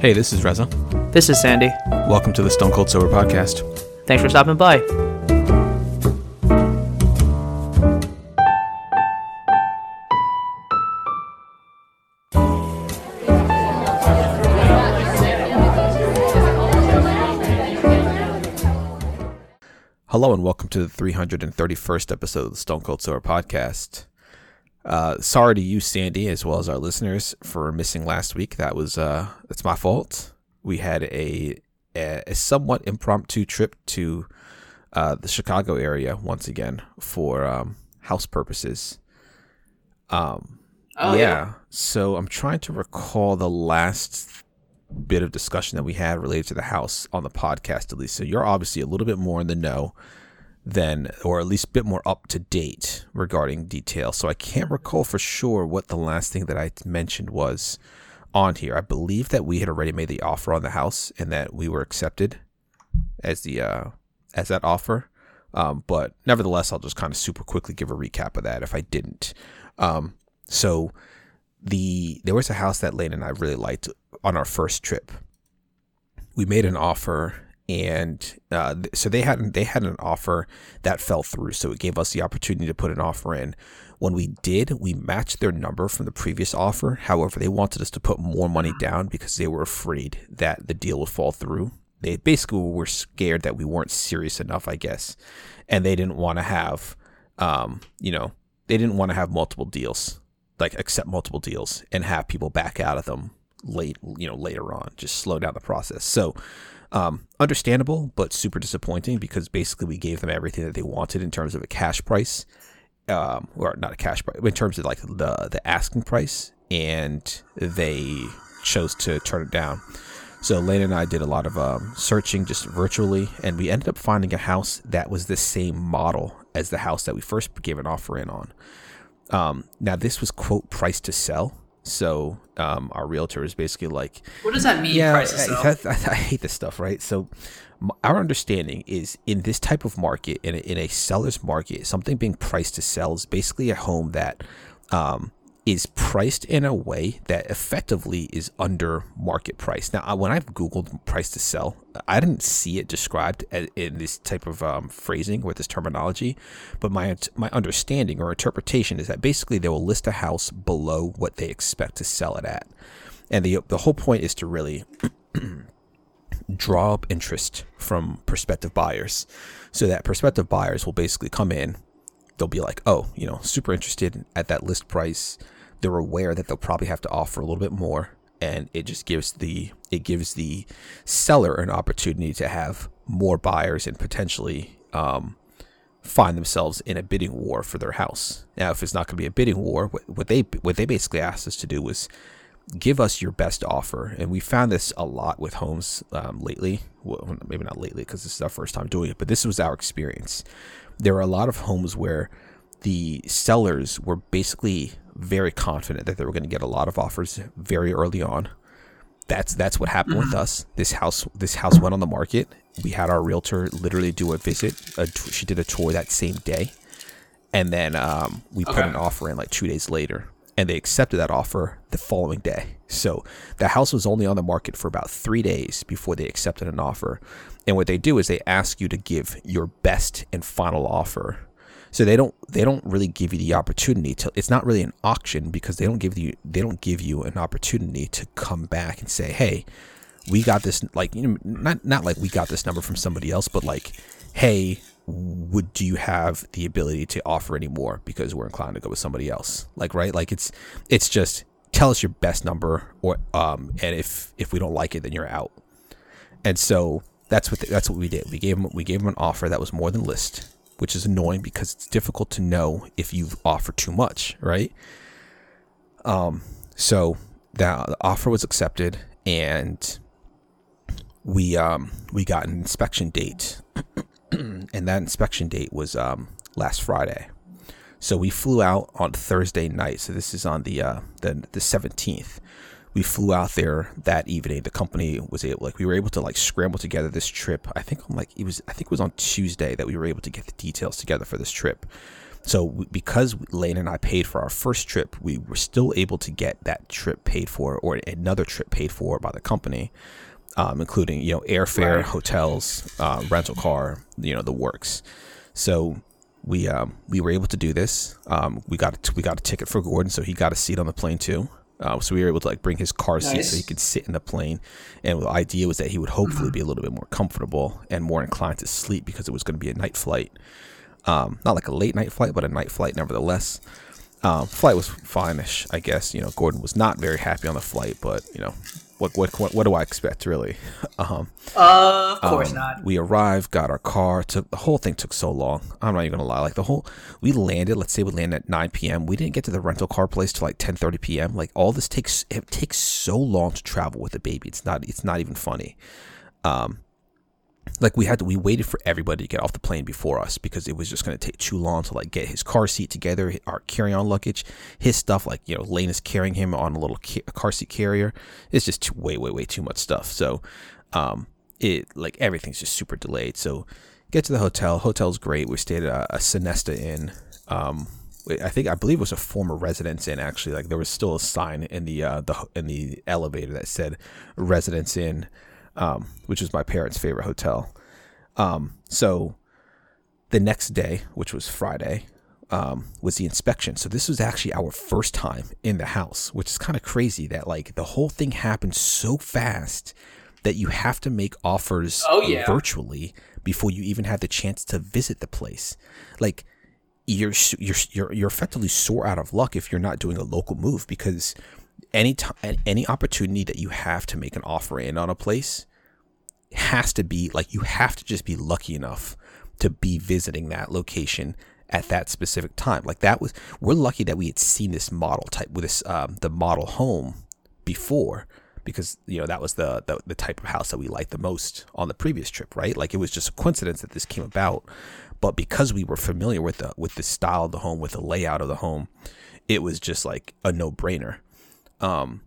Hey, this is Reza. This is Sandy. Welcome to the Stone Cold Sober Podcast. Thanks for stopping by. Hello and welcome to the 331st episode of the Stone Cold Sober Podcast. Uh, sorry to you, Sandy, as well as our listeners for missing last week. That was uh, that's my fault. We had a a, a somewhat impromptu trip to uh, the Chicago area once again for um, house purposes. Um, Oh, yeah. yeah. So I'm trying to recall the last bit of discussion that we had related to the house on the podcast, at least. So you're obviously a little bit more in the know than, or at least a bit more up to date regarding detail. So I can't recall for sure what the last thing that I mentioned was on here. I believe that we had already made the offer on the house and that we were accepted as the uh, as that offer. Um, but nevertheless, I'll just kind of super quickly give a recap of that if I didn't. Um, so the there was a house that Lane and I really liked on our first trip. We made an offer, and uh, th- so they had they had an offer that fell through. So it gave us the opportunity to put an offer in. When we did, we matched their number from the previous offer. However, they wanted us to put more money down because they were afraid that the deal would fall through. They basically were scared that we weren't serious enough, I guess, and they didn't want to have, um, you know, they didn't want to have multiple deals like accept multiple deals and have people back out of them late you know later on just slow down the process so um, understandable but super disappointing because basically we gave them everything that they wanted in terms of a cash price um, or not a cash price in terms of like the the asking price and they chose to turn it down so Lane and I did a lot of um, searching just virtually, and we ended up finding a house that was the same model as the house that we first gave an offer in on. Um, now this was quote price to sell. So um, our realtor is basically like, What does that mean, yeah, I. I- I hate this stuff, right? So m- our understanding is in this type of market, in a, in a seller's market, something being priced to sell is basically a home that um, is priced in a way that effectively is under market price. Now, when I've Googled price to sell, I didn't see it described in this type of um, phrasing or this terminology, but my my understanding or interpretation is that basically they will list a house below what they expect to sell it at. And the the whole point is to really draw up interest from prospective buyers so that prospective buyers will basically come in they'll be like oh you know super interested at that list price they're aware that they'll probably have to offer a little bit more and it just gives the it gives the seller an opportunity to have more buyers and potentially um, find themselves in a bidding war for their house now if it's not going to be a bidding war what, they what they basically asked us to do was give us your best offer. And we found this a lot with homes um, lately. Well, maybe not lately because this is our first time doing it, but this was our experience. There are a lot of homes where the sellers were basically very confident that they were going to get a lot of offers very early on. That's that's what happened with us. This house this house went on the market. We had our realtor literally do a visit. A t- she did a tour that same day, and then um, we put an offer in like two days later and they accepted that offer the following day. So the house was only on the market for about three days before they accepted an offer. And what they do is they ask you to give your best and final offer. So they don't they don't really give you the opportunity to it's not really an auction because they don't give you they don't give you an opportunity to come back and say hey we got this like you know not not like we got this number from somebody else but like hey would do you have the ability to offer any more because we're inclined to go with somebody else? Like right? Like it's it's just tell us your best number or um and if if we don't like it then you're out. And so that's what that's what we did. We gave him we gave him an offer that was more than list which is annoying because it's difficult to know if you've offered too much right? Um so that the offer was accepted and we um we got an inspection date and that inspection date was um last Friday. So we flew out on Thursday night. So this is on the uh the the 17th. We flew out there that evening. The company was able like we were able to like scramble together this trip. I think on like it was I think it was on Tuesday that we were able to get the details together for this trip. So because Lane and I paid for our first trip, we were still able to get that trip paid for or another trip paid for by the company, um, including you know airfare, right. hotels, uh, rental car, you know the works. So we um, we were able to do this. Um, we got a, we got a ticket for Gordon, so he got a seat on the plane too. Uh, so we were able to like bring his car seat nice. so he could sit in the plane. And the idea was that he would hopefully be a little bit more comfortable and more inclined to sleep because it was going to be a night flight. Um, not like a late night flight, but a night flight nevertheless. Um, flight was fine-ish, I guess. You know, Gordon was not very happy on the flight, but you know, what what what, do I expect really? um, uh, of course um, not. We arrived, got our car. Took the whole thing took so long. I'm not even gonna lie. Like the whole, we landed. Let's say we landed at 9 p.m. We didn't get to the rental car place till like 10:30 p.m. Like all this takes it takes so long to travel with a baby. It's not it's not even funny. Um, like we had to we waited for everybody to get off the plane before us because it was just going to take too long to like get his car seat together our carry-on luggage his stuff like you know lane is carrying him on a little car seat carrier. It's just too, way way way too much stuff. So um it like everything's just super delayed. So get to the hotel. Hotel's great. We stayed at a, a Sonesta Inn. Um I think I believe it was a former Residence Inn actually. Like there was still a sign in the uh the in the elevator that said Residence Inn um, which was my parents' favorite hotel. Um, so the next day, which was Friday, um, was the inspection. So this was actually our first time in the house, which is kind of crazy that like the whole thing happened so fast that you have to make offers oh, yeah. virtually before you even have the chance to visit the place. Like you're you're you're you're effectively sore out of luck if you're not doing a local move because any time, any opportunity that you have to make an offer in on a place has to be like you have to just be lucky enough to be visiting that location at that specific time. Like that was we're lucky that we had seen this model type with this um, the model home before because you know that was the, the the type of house that we liked the most on the previous trip, right? Like it was just a coincidence that this came about, but because we were familiar with the with the style of the home, with the layout of the home, it was just like a no brainer. Um,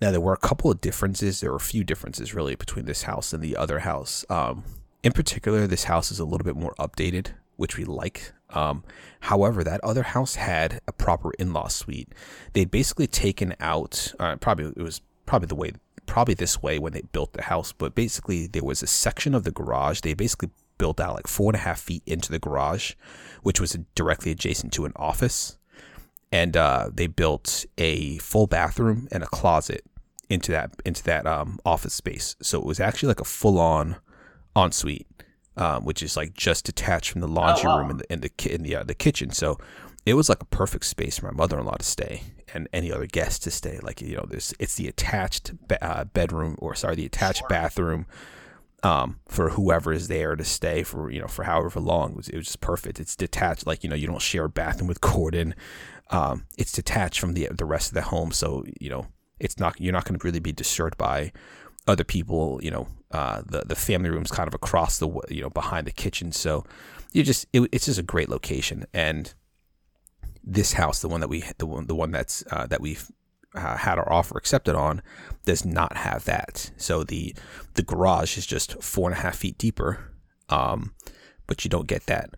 now there were a couple of differences. There were a few differences really between this house and the other house. Um, in particular, this house is a little bit more updated, which we like. Um, however, that other house had a proper in-law suite. They'd basically taken out. Uh, probably it was probably the way, probably this way when they built the house. But basically, there was a section of the garage. They basically built out like four and a half feet into the garage, which was directly adjacent to an office and uh, they built a full bathroom and a closet into that into that um, office space. So it was actually like a full on ensuite, um, which is like just detached from the laundry oh, wow. room and the in the in the uh, the kitchen. So it was like a perfect space for my mother in law to stay and any other guest to stay. Like you know, there's it's the attached be- uh, bedroom or sorry, the attached sure. bathroom. Um, for whoever is there to stay for you know for however long it was, it was just perfect. It's detached, like you know you don't share a bathroom with Gordon. Um, it's detached from the the rest of the home, so you know it's not you're not going to really be disturbed by other people. You know, uh, the the family room's kind of across the you know behind the kitchen, so you just it, it's just a great location. And this house, the one that we the one the one that's uh, that we've uh, had our offer accepted on, does not have that. So the the garage is just four and a half feet deeper, um, but you don't get that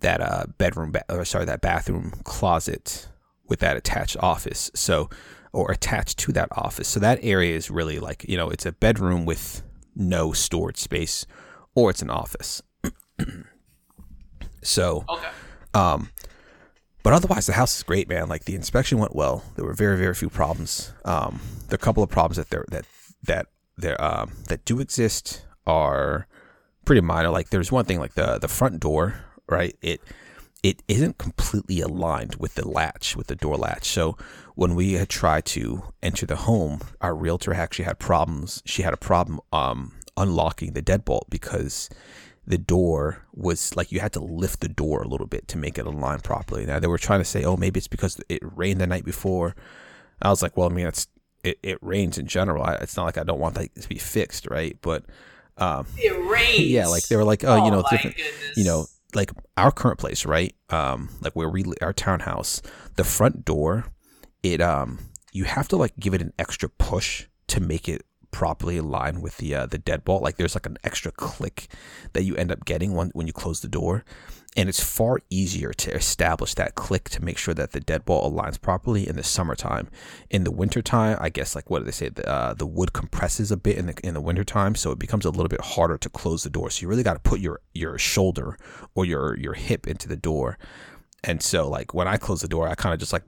that uh, bedroom ba- or sorry that bathroom closet with that attached office. So or attached to that office. So that area is really like, you know, it's a bedroom with no storage space or it's an office. so, okay. um, but otherwise, the house is great, man. Like the inspection went well. There were very, very few problems. Um, a couple of problems that there that that there um, that do exist are pretty minor. Like there's one thing, like the the front door, right? It it isn't completely aligned with the latch, with the door latch. So when we had tried to enter the home, our realtor actually had problems. She had a problem um, unlocking the deadbolt because the door was like you had to lift the door a little bit to make it align properly. Now they were trying to say, oh, maybe it's because it rained the night before. I was like, well, I mean, it's it, it rains in general. It's not like I don't want that to be fixed, right? But um, it rains. Yeah, like they were like, oh, oh you know, different, goodness. you know, like our current place, right? Um, like where we our townhouse, the front door, it um, you have to like give it an extra push to make it properly align with the uh, the deadbolt. Like there's like an extra click that you end up getting when when you close the door, and it's far easier to establish that click to make sure that the deadbolt aligns properly in the summertime. In the wintertime, I guess like what do they say? The, uh, the wood compresses a bit in the in the wintertime, so it becomes a little bit harder to close the door. So you really got to put your your shoulder or your your hip into the door. And so like when I close the door, I kind of just like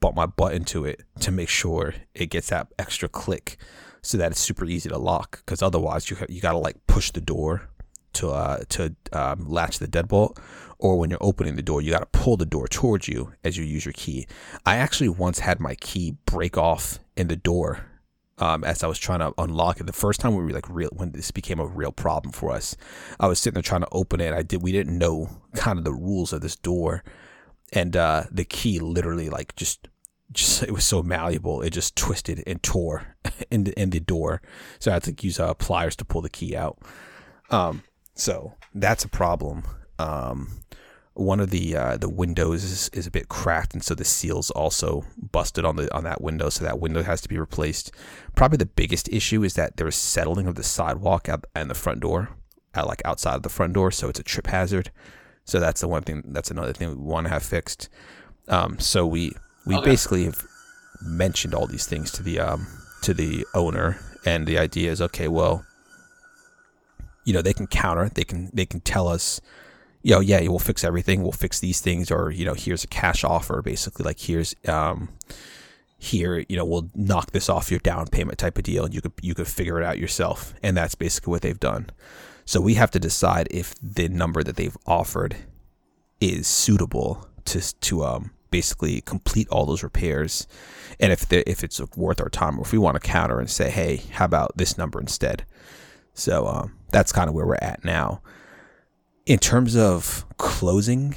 bump my butt into it to make sure it gets that extra click so that it's super easy to lock because otherwise you you got to like push the door to uh, to um, latch the deadbolt, or when you're opening the door, you got to pull the door towards you as you use your key. I actually once had my key break off in the door um, as I was trying to unlock it. The first time we were like real when this became a real problem for us, I was sitting there trying to open it. I did we didn't know kind of the rules of this door, and uh, the key literally like just just it was so malleable it just twisted and tore in the in the door so i had to use uh, pliers to pull the key out um so that's a problem. Um, one of the uh, the windows is, is a bit cracked, and so the seal's also busted on the on that window. So that window has to be replaced. Probably the biggest issue is that there's settling of the sidewalk at, and the front door, at like outside of the front door, so it's a trip hazard. So that's the one thing. That's another thing we want to have fixed. Um, so we we okay. basically have mentioned all these things to the um, to the owner, and the idea is okay. Well, you know they can counter they can they can tell us you know yeah we'll fix everything we'll fix these things or you know here's a cash offer basically like here's um here you know we'll knock this off your down payment type of deal and you could you could figure it out yourself. And that's basically what they've done. So we have to decide if the number that they've offered is suitable to to um basically complete all those repairs and if the, if it's worth our time or if we want to counter and say hey how about this number instead? So um, that's kind of where we're at now. In terms of closing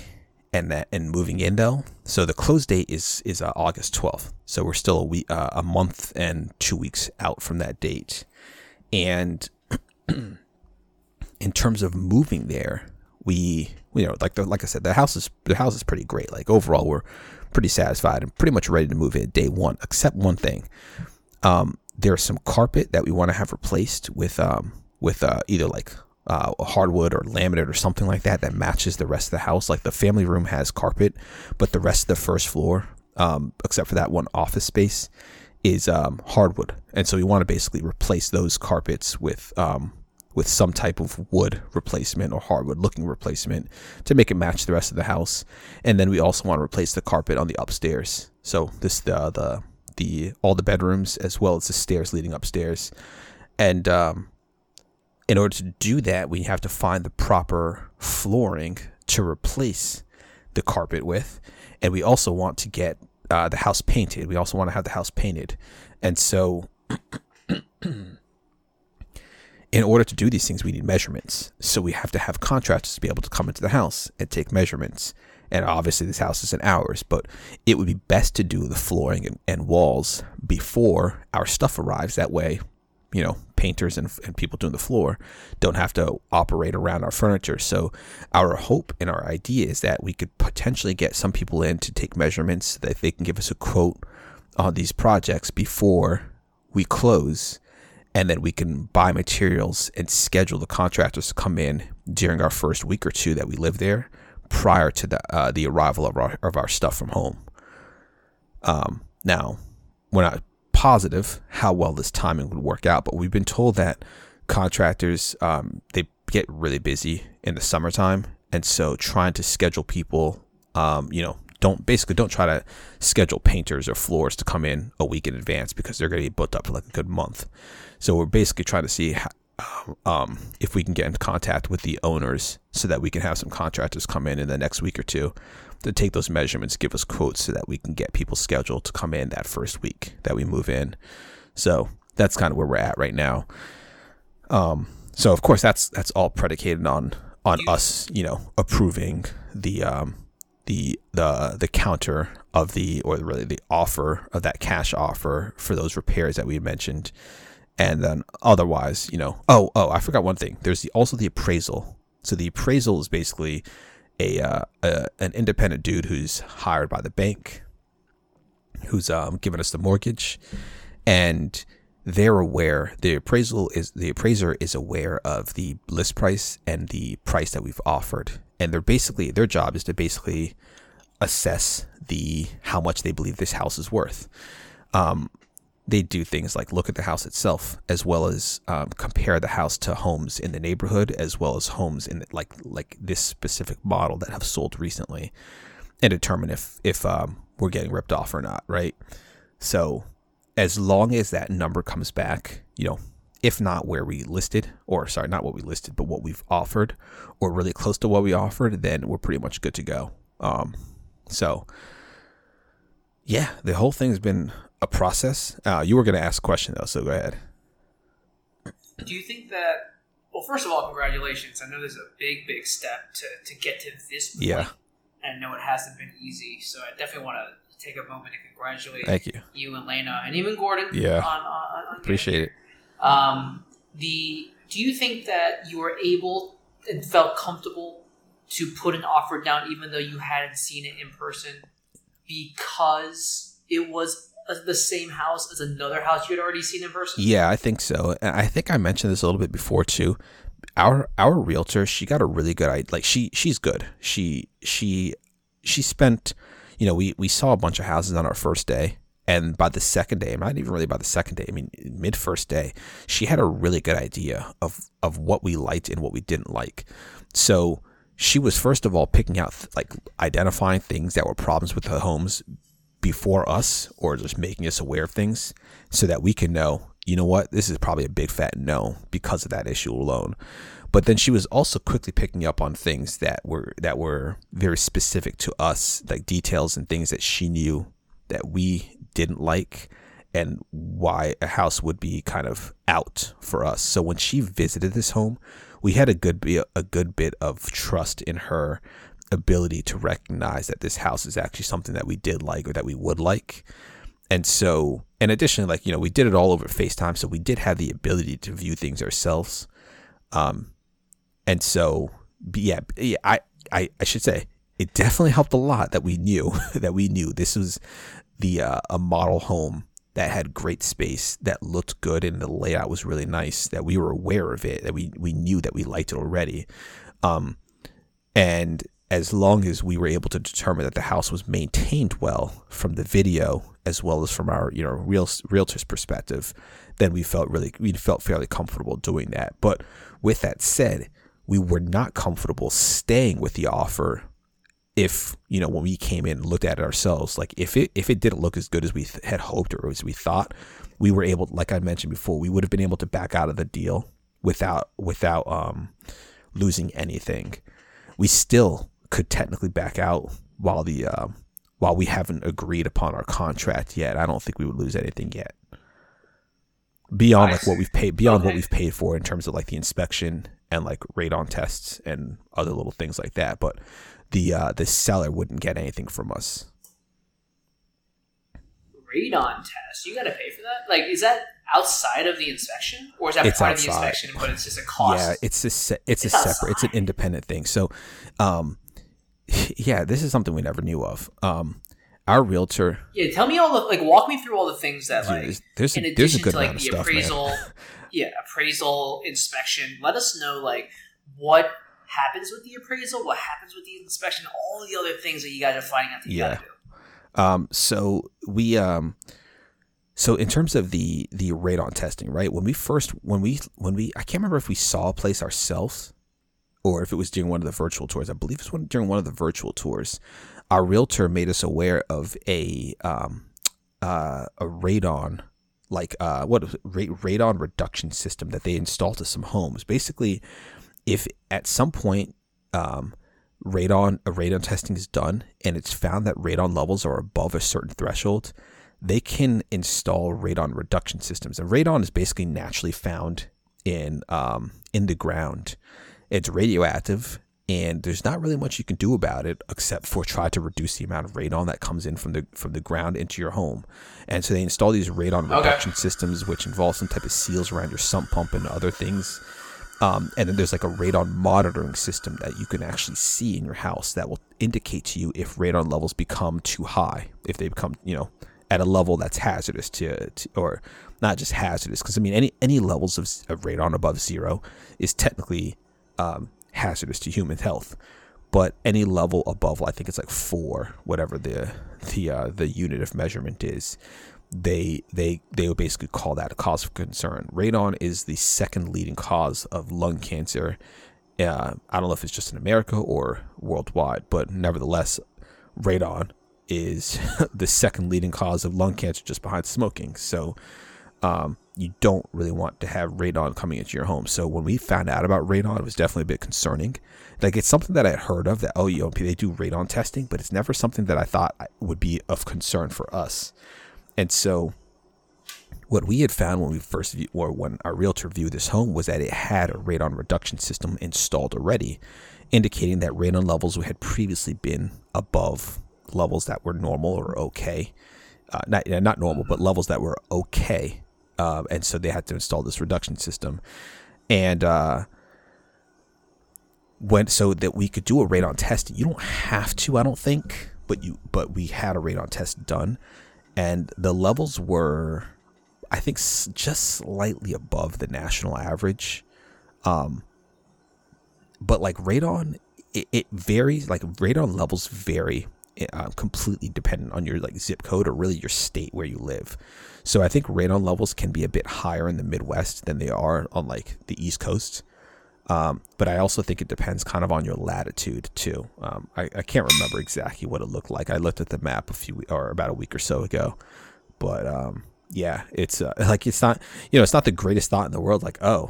and that and moving in though, so the close date is is uh, August twelfth. So we're still a week, uh, a month and two weeks out from that date. And in terms of moving there, we you know like the, like I said, the house is the house is pretty great. Like overall, we're pretty satisfied and pretty much ready to move in day one, except one thing. Um, there's some carpet that we want to have replaced with um, with uh, either like uh, hardwood or laminate or something like that that matches the rest of the house. Like the family room has carpet, but the rest of the first floor, um, except for that one office space, is um, hardwood. And so we want to basically replace those carpets with um, with some type of wood replacement or hardwood looking replacement to make it match the rest of the house. And then we also want to replace the carpet on the upstairs. So this the the the all the bedrooms as well as the stairs leading upstairs. And um, in order to do that, we have to find the proper flooring to replace the carpet with. And we also want to get uh, the house painted. We also want to have the house painted. And so, in order to do these things, we need measurements. So, we have to have contractors to be able to come into the house and take measurements. And obviously, this house is in ours, but it would be best to do the flooring and, and walls before our stuff arrives. That way, you know, painters and, and people doing the floor don't have to operate around our furniture. So our hope and our idea is that we could potentially get some people in to take measurements so that they can give us a quote on these projects before we close and then we can buy materials and schedule the contractors to come in during our first week or two that we live there prior to the uh, the arrival of our of our stuff from home. Um, now, we're not positive how well this timing would work out, but we've been told that contractors um, they get really busy in the summertime, and so trying to schedule people, um, you know, don't basically don't try to schedule painters or floors to come in a week in advance because they're going to be booked up for like a good month. So we're basically trying to see how, um, if we can get in contact with the owners so that we can have some contractors come in in the next week or two to take those measurements, give us quotes so that we can get people scheduled to come in that first week that we move in. So that's kind of where we're at right now. Um, so of course that's that's all predicated on on us, you know, approving the um, the the the counter of the or really the offer of that cash offer for those repairs that we mentioned. And then otherwise, you know, oh oh, I forgot one thing. There's the, also the appraisal. So the appraisal is basically a, uh, a an independent dude who's hired by the bank, who's um, giving us the mortgage, and they're aware the appraisal is the appraiser is aware of the list price and the price that we've offered and they're basically their job is to basically assess the how much they believe this house is worth um, they do things like look at the house itself as well as um, compare the house to homes in the neighborhood as well as homes in the, like like this specific model that have sold recently and determine if if um, we're getting ripped off or not right so as long as that number comes back, you know, if not where we listed, or sorry, not what we listed, but what we've offered, or really close to what we offered, then we're pretty much good to go. Um, so, yeah, the whole thing's been a process. Uh, you were going to ask a question though, so go ahead. Do you think that? Well, first of all, congratulations. I know there's a big, big step to, to get to this point. Yeah. And I know it hasn't been easy, so I definitely want to take a moment to congratulate Thank you. you and Lena and even Gordon. Yeah. On, on, on Appreciate it. Um, the do you think that you were able and felt comfortable to put an offer down even though you hadn't seen it in person because it was the same house as another house you had already seen in person? Yeah, I think so. I think I mentioned this a little bit before too. Our our realtor, she got a really good idea. Like she she's good. She she she spent you know, we, we saw a bunch of houses on our first day. And by the second day, not even really by the second day, I mean, mid first day, she had a really good idea of, of what we liked and what we didn't like. So she was, first of all, picking out, like, identifying things that were problems with the homes before us or just making us aware of things so that we can know, you know what, this is probably a big fat no because of that issue alone. But then she was also quickly picking up on things that were that were very specific to us, like details and things that she knew that we didn't like and why a house would be kind of out for us. So when she visited this home, we had a good a good bit of trust in her ability to recognize that this house is actually something that we did like or that we would like. And so, in addition, like, you know, we did it all over FaceTime. So we did have the ability to view things ourselves. Um, and so, yeah, yeah I, I, I should say it definitely helped a lot that we knew that we knew this was the uh, a model home that had great space that looked good and the layout was really nice that we were aware of it that we we knew that we liked it already um and as long as we were able to determine that the house was maintained well from the video as well as from our you know real realtor's perspective then we felt really we felt fairly comfortable doing that. But with that said we were not comfortable staying with the offer if you know when we came in and looked at it ourselves. Like if it if it didn't look as good as we th- had hoped or as we thought we were able like i mentioned before we would have been able to back out of the deal without without um losing anything. We still could technically back out while the uh, while we haven't agreed upon our contract yet i don't think we would lose anything yet beyond like what we've paid beyond okay. what we've paid for in terms of like the inspection and like radon tests and other little things like that. But the uh, the seller wouldn't get anything from us. Radon test? You got to pay for that? Like, is that outside of the inspection, or is that it's part outside. of the inspection? But it's just a cost. Yeah, it's a se- it's, it's, a outside. separate, it's an independent thing. So, um, yeah, this is something we never knew of. Um, our realtor. Yeah, tell me all the like. Walk me through all the things that like. There's, there's in a, there's a good to, like, amount of the appraisal, yeah, appraisal, inspection. Let us know like what happens with the appraisal, what happens with the inspection, all the other things that you guys are finding out that you yeah. gotta do. Um, so we um, so in terms of the the radon testing, right? When we first when we when we I can't remember if we saw a place ourselves or if it was during one of the virtual tours. I believe it was during one of the virtual tours our realtor made us aware of a um, uh, a radon like uh, what radon reduction system that they installed to some homes. Basically, if at some point um, radon a radon testing is done and it's found that radon levels are above a certain threshold, they can install radon reduction systems. And radon is basically naturally found in um, in the ground. It's radioactive and there's not really much you can do about it except for try to reduce the amount of radon that comes in from the from the ground into your home. And so they install these radon okay. reduction systems, which involve some type of seals around your sump pump and other things. Um, and then there's like a radon monitoring system that you can actually see in your house that will indicate to you if radon levels become too high, if they become, you know, at a level that's hazardous to, to or not just hazardous. Because I mean, any any levels of, of radon above zero is technically um, hazardous to human health. But any level above, I think it's like four, whatever the the uh, the unit of measurement is, they they they would basically call that a cause of concern. Radon is the second leading cause of lung cancer. Uh, I don't know if it's just in America or worldwide, but nevertheless, radon is the second leading cause of lung cancer, just behind smoking. So, um, you don't really want to have radon coming into your home. So when we found out about radon, it was definitely a bit concerning. Like it's something that I had heard of that oh you know they do radon testing, but it's never something that I thought would be of concern for us. And so what we had found when we first view, or when our realtor viewed this home was that it had a radon reduction system installed already, indicating that radon levels had previously been above levels that were normal or okay. Uh, not not normal, but levels that were okay um, and so they had to install this reduction system, and uh, when so that we could do a radon test. You don't have to, I don't think, but you but we had a radon test done, and the levels were, I think, just slightly above the national average. Um, but like radon, it, it varies. Like radon levels vary uh, completely dependent on your like zip code or really your state where you live. So I think radon levels can be a bit higher in the Midwest than they are on like the East Coast. Um, but I also think it depends kind of on your latitude too. Um, I, I, can't remember exactly what it looked like. I looked at the map a few or about a week or so ago, but um, yeah, it's uh, like it's not you know it's not the greatest thought in the world. Like oh,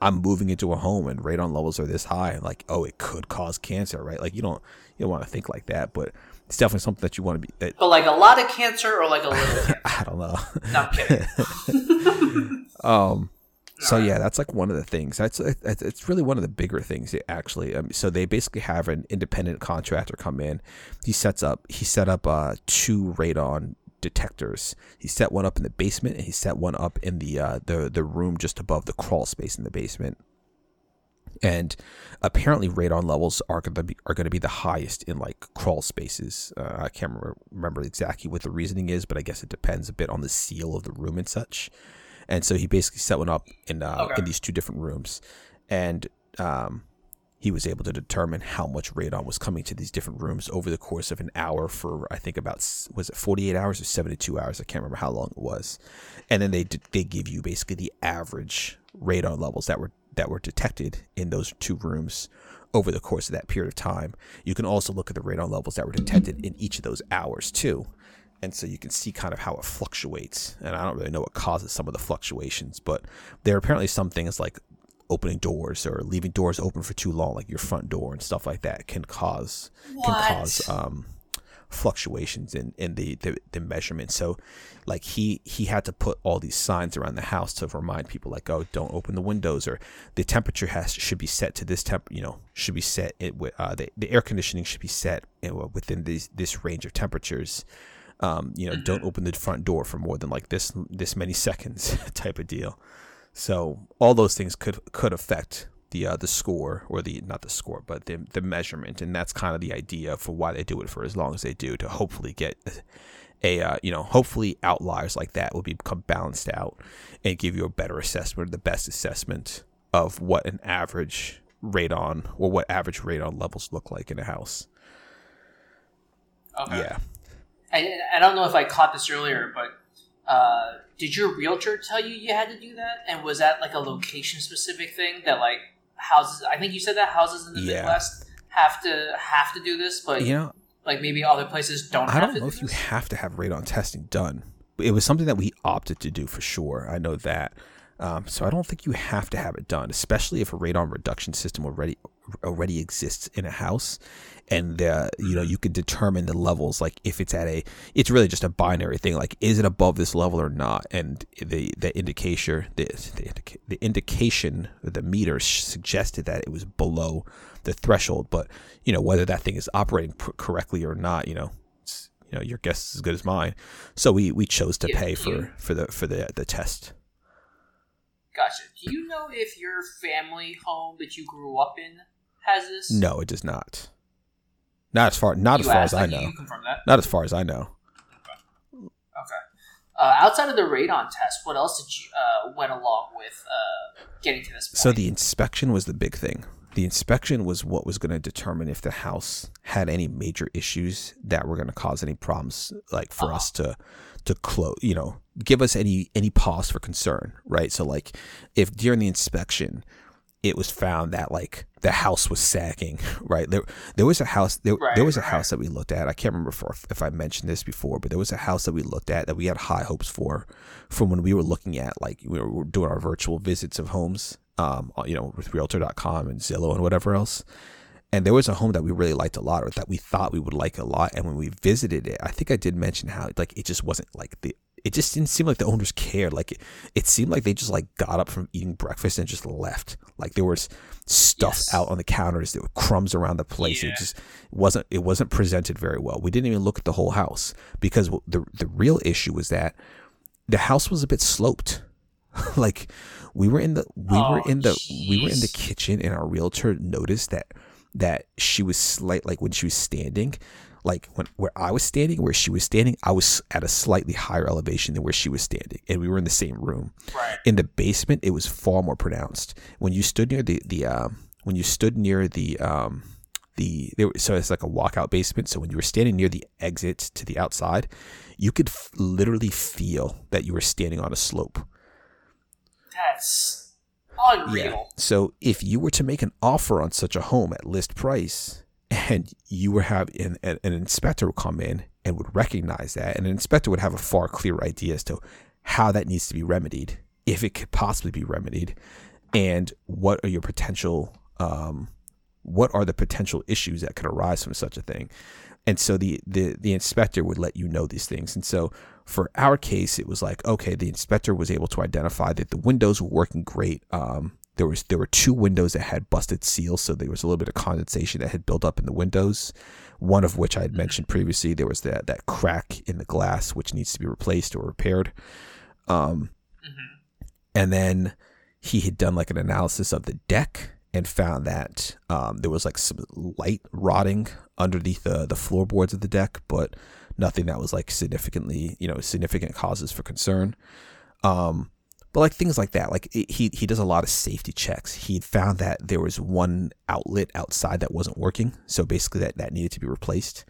I'm moving into a home and radon levels are this high. Like oh, it could cause cancer, right? Like you don't you don't want to think like that, but it's definitely something that you want to be. Uh, but like a lot of cancer or like a little cancer? I don't know. No, kidding. um, so yeah, that's like one of the things. That's it's really one of the bigger things actually. Um, so they basically have an independent contractor come in. He sets up. He set up uh, two radon detectors. He set one up in the basement, and he set one up in the uh, the the room just above the crawl space in the basement and apparently radon levels are going to be are going to be the highest in like crawl spaces. Uh, I can't remember, remember exactly what the reasoning is, but I guess it depends a bit on the seal of the room and such. And so he basically set one up in uh, okay. in these two different rooms, and um, he was able to determine how much radon was coming to these different rooms over the course of an hour for I think about was it 48 hours or 72 hours I can't remember how long it was and then they they give you basically the average radon levels that were that were detected in those two rooms over the course of that period of time. You can also look at the radon levels that were detected in each of those hours too. And so you can see kind of how it fluctuates. And I don't really know what causes some of the fluctuations, but there are apparently some things like opening doors or leaving doors open for too long, like your front door and stuff like that, can cause what? can cause um, fluctuations in, in the, the, the measurement. So like he he had to put all these signs around the house to remind people like, oh, don't open the windows or the temperature has should be set to this temp you know, should be set it with uh, the, the air conditioning should be set within this this range of temperatures. Um, you know, mm-hmm. don't open the front door for more than like this this many seconds type of deal. So all those things could could affect the uh, the score or the not the score but the the measurement. And that's kind of the idea for why they do it for as long as they do to hopefully get a uh, you know hopefully outliers like that will become balanced out and give you a better assessment the best assessment of what an average radon or what average radon levels look like in a house. Okay. Yeah. I, I don't know if i caught this earlier but uh, did your realtor tell you you had to do that and was that like a location specific thing that like houses. I think you said that houses in the yeah. Midwest have to have to do this, but you know, like maybe other places don't. I don't know do if this. you have to have radon testing done. It was something that we opted to do for sure. I know that. Um, so I don't think you have to have it done, especially if a radon reduction system already already exists in a house and uh, you know you can determine the levels like if it's at a it's really just a binary thing like is it above this level or not? And the the indication the the, indica- the indication the meter suggested that it was below the threshold but you know whether that thing is operating pr- correctly or not you know you know your guess is as good as mine. So we we chose to pay for for the for the the test. Gotcha. Do you know if your family home that you grew up in has this? No it does not not as far, not as far as I know. Not as far as I know. Okay. Uh, outside of the radon test, what else did you uh, went along with uh, getting to this point? So the inspection was the big thing. The inspection was what was going to determine if the house had any major issues that were going to cause any problems, like for Uh-huh. us to to close, you know, give us any any pause for concern, right? So like, if during the inspection it was found that like the house was sagging, right? There there was a house there, Right, there was a right. house that we looked at. I can't remember if, if I mentioned this before, but there was a house that we looked at that we had high hopes for from when we were looking at like we were, we were doing our virtual visits of homes um you know with realtor.com and Zillow and whatever else. And there was a home that we really liked a lot or that we thought we would like a lot and when we visited it, I think I did mention how like it just wasn't like the it just didn't seem like the owners cared. Like it, it seemed like they just like got up from eating breakfast and just left. Like there was stuff Yes. out on the counters, there were crumbs around the place. Yeah. It just wasn't it wasn't presented very well. We didn't even look at the whole house because the the real issue was that the house was a bit sloped. like we were in the we were Oh, in the we were in the kitchen and our realtor noticed that that she was slight like when she was standing like when where I was standing where she was standing I was at a slightly higher elevation than where she was standing and we were in the same room right. in the basement it was far more pronounced when you stood near the the um when you stood near the um the there, so it's like a walkout basement so when you were standing near the exit to the outside you could f- literally feel that you were standing on a slope That's unreal. so if you were to make an offer on such a home at list price, and you would have an, an an inspector would come in and would recognize that, and an inspector would have a far clearer idea as to how that needs to be remedied, if it could possibly be remedied, and what are your potential, um, what are the potential issues that could arise from such a thing. And so the, the the inspector would let you know these things. And so for our case, it was like okay, the inspector was able to identify that the windows were working great. Um, there was there were two windows that had busted seals, so there was a little bit of condensation that had built up in the windows. One of which I had mentioned previously, there was that that crack in the glass which needs to be replaced or repaired. Um, hmm and then he had done like an analysis of the deck and found that um, there was like some light rotting underneath the the floorboards of the deck, but nothing that was like significantly you know significant causes for concern. Um, but like things like that, like it, he he does a lot of safety checks. He found that there was one outlet outside that wasn't working, so basically that that needed to be replaced.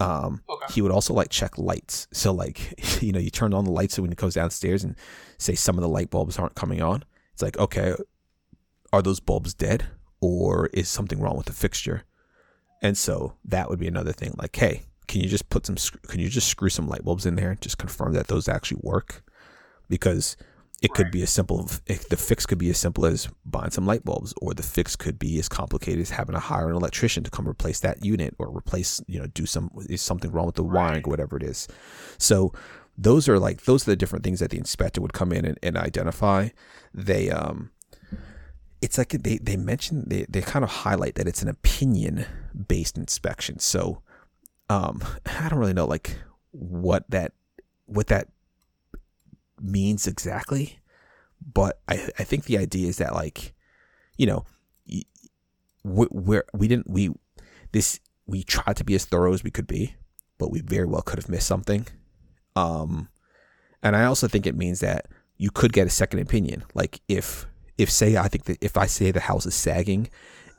Um, Okay. he would also like check lights. So like, you know, you turn on the lights when he goes downstairs and say some of the light bulbs aren't coming on. It's like, okay, are those bulbs dead or is something wrong with the fixture? And so that would be another thing. Like, hey, can you just put some? Can you just screw some light bulbs in there? and Just confirm that those actually work, because it could be as simple. If the fix could be as simple as buying some light bulbs, or the fix could be as complicated as having to hire an electrician to come replace that unit, or replace, you know, do some is something wrong with the wiring, or whatever it is. So those are like those are the different things that the inspector would come in and, and identify. They um it's like they they mention they, they kind of highlight that it's an opinion based inspection. So um I don't really know like what that what that means exactly, but I I think the idea is that like you know we we're, we didn't we this we tried to be as thorough as we could be, but we very well could have missed something. Um, and I also think it means that you could get a second opinion. Like if if say I think that if I say the house is sagging,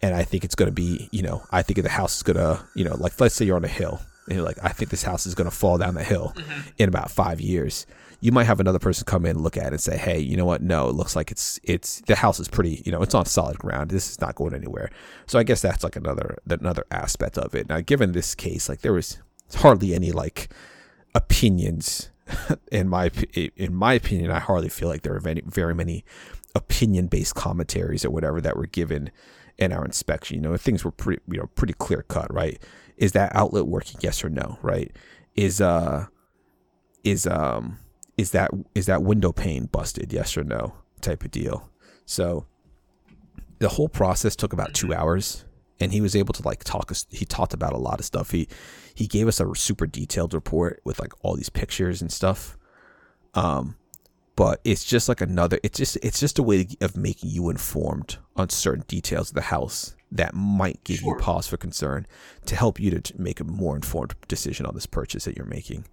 and I think it's gonna be you know I think the house is gonna you know like let's say you're on a hill and you're like I think this house is gonna fall down the hill in about five years. You might have another person come in look at it and say, "Hey, you know what? No, it looks like it's it's the house is pretty, you know, it's on solid ground. This is not going anywhere." So I guess that's like another another aspect of it. Now, given this case, like there was hardly any like opinions in my in my opinion. I hardly feel like there are very very many opinion based commentaries or whatever that were given in our inspection. You know, things were pretty you know pretty clear cut. Right? Is that outlet working? Yes or no? Right? Is uh is um is that is that window pane busted? Yes or no? Type of deal. So the whole process took about two hours, and he was able to like talk us. He talked about a lot of stuff. He he gave us a super detailed report with like all these pictures and stuff. Um, but it's just like another. It's just it's just a way of making you informed on certain details of the house that might give you pause for concern to help you to make a more informed decision on this purchase that you're making.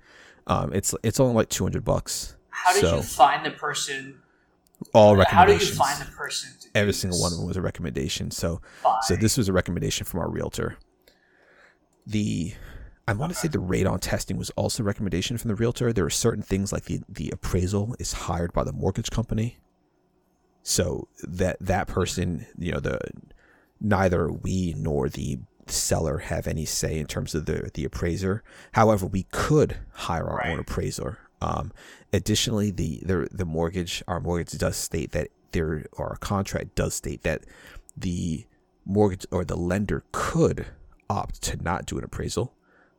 Um, it's it's only like two hundred bucks. How did so you find the person? all recommendations. How did you find the person? To Every single one of them was a recommendation. So by? so this was a recommendation from our realtor. The I want to say the radon testing was also a recommendation from the realtor. There are certain things like the the appraisal is hired by the mortgage company. So that that person, you know, the neither we nor the seller have any say in terms of the the appraiser. However, we could hire our own appraiser. Um, additionally, the, the the mortgage our mortgage does state that there or our contract does state that the mortgage or the lender could opt to not do an appraisal.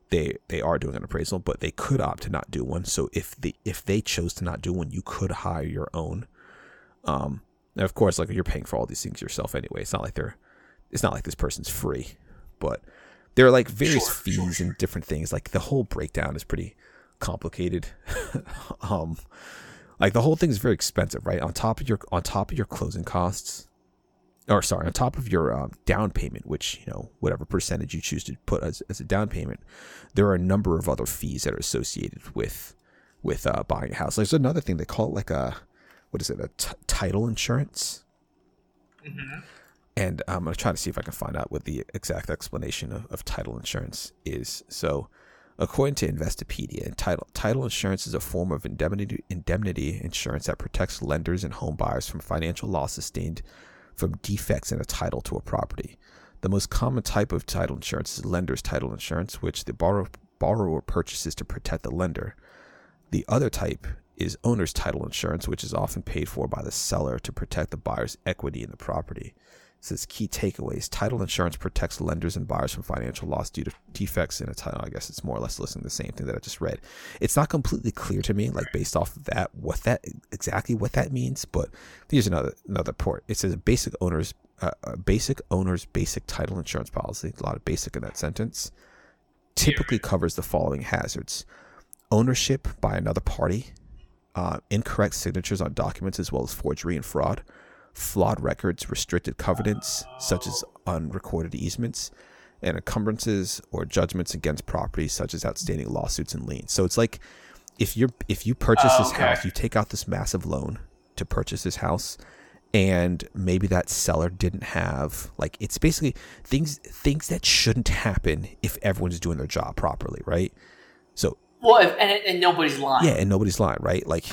They they are doing an appraisal, but they could opt to not do one. So if the if they chose to not do one, you could hire your own. Um, and of course, like you're paying for all these things yourself anyway. It's not like they're it's not like this person's free, but there are like various Sure, fees sure, sure. and different things. Like the whole breakdown is pretty complicated. um, like the whole thing is very expensive, right? On top of your on top of your closing costs, or sorry, on top of your um, down payment, which you know whatever percentage you choose to put as, as a down payment, there are a number of other fees that are associated with with uh, buying a house. There's another thing they call it like a what is it a t- title insurance, Mhm. And I'm gonna try to see if I can find out what the exact explanation of, of title insurance is. So, according to Investopedia, title title insurance is a form of indemnity indemnity insurance that protects lenders and home buyers from financial loss sustained from defects in a title to a property. The most common type of title insurance is lender's title insurance, which the borrower borrower purchases to protect the lender. The other type is owner's title insurance, which is often paid for by the seller to protect the buyer's equity in the property. Says key takeaways. Title insurance protects lenders and buyers from financial loss due to defects in a title. I guess it's more or less listening to the same thing that I just read. It's not completely clear to me, like based off of that, what that exactly what that means. But here's another another port. It says a basic owner's uh, a basic owner's basic title insurance policy. A lot of basic in that sentence. Typically covers the following hazards: ownership by another party, uh, incorrect signatures on documents as well as forgery and fraud, flawed records, restricted covenants such as unrecorded easements, and encumbrances or judgments against property such as outstanding lawsuits and liens. So it's like if you're if you purchase Oh, this okay. house, you take out this massive loan to purchase this house and maybe that seller didn't have like it's basically things things that shouldn't happen if everyone's doing their job properly, right? So Well, if, and, and nobody's lying. yeah, and nobody's lying, right? Like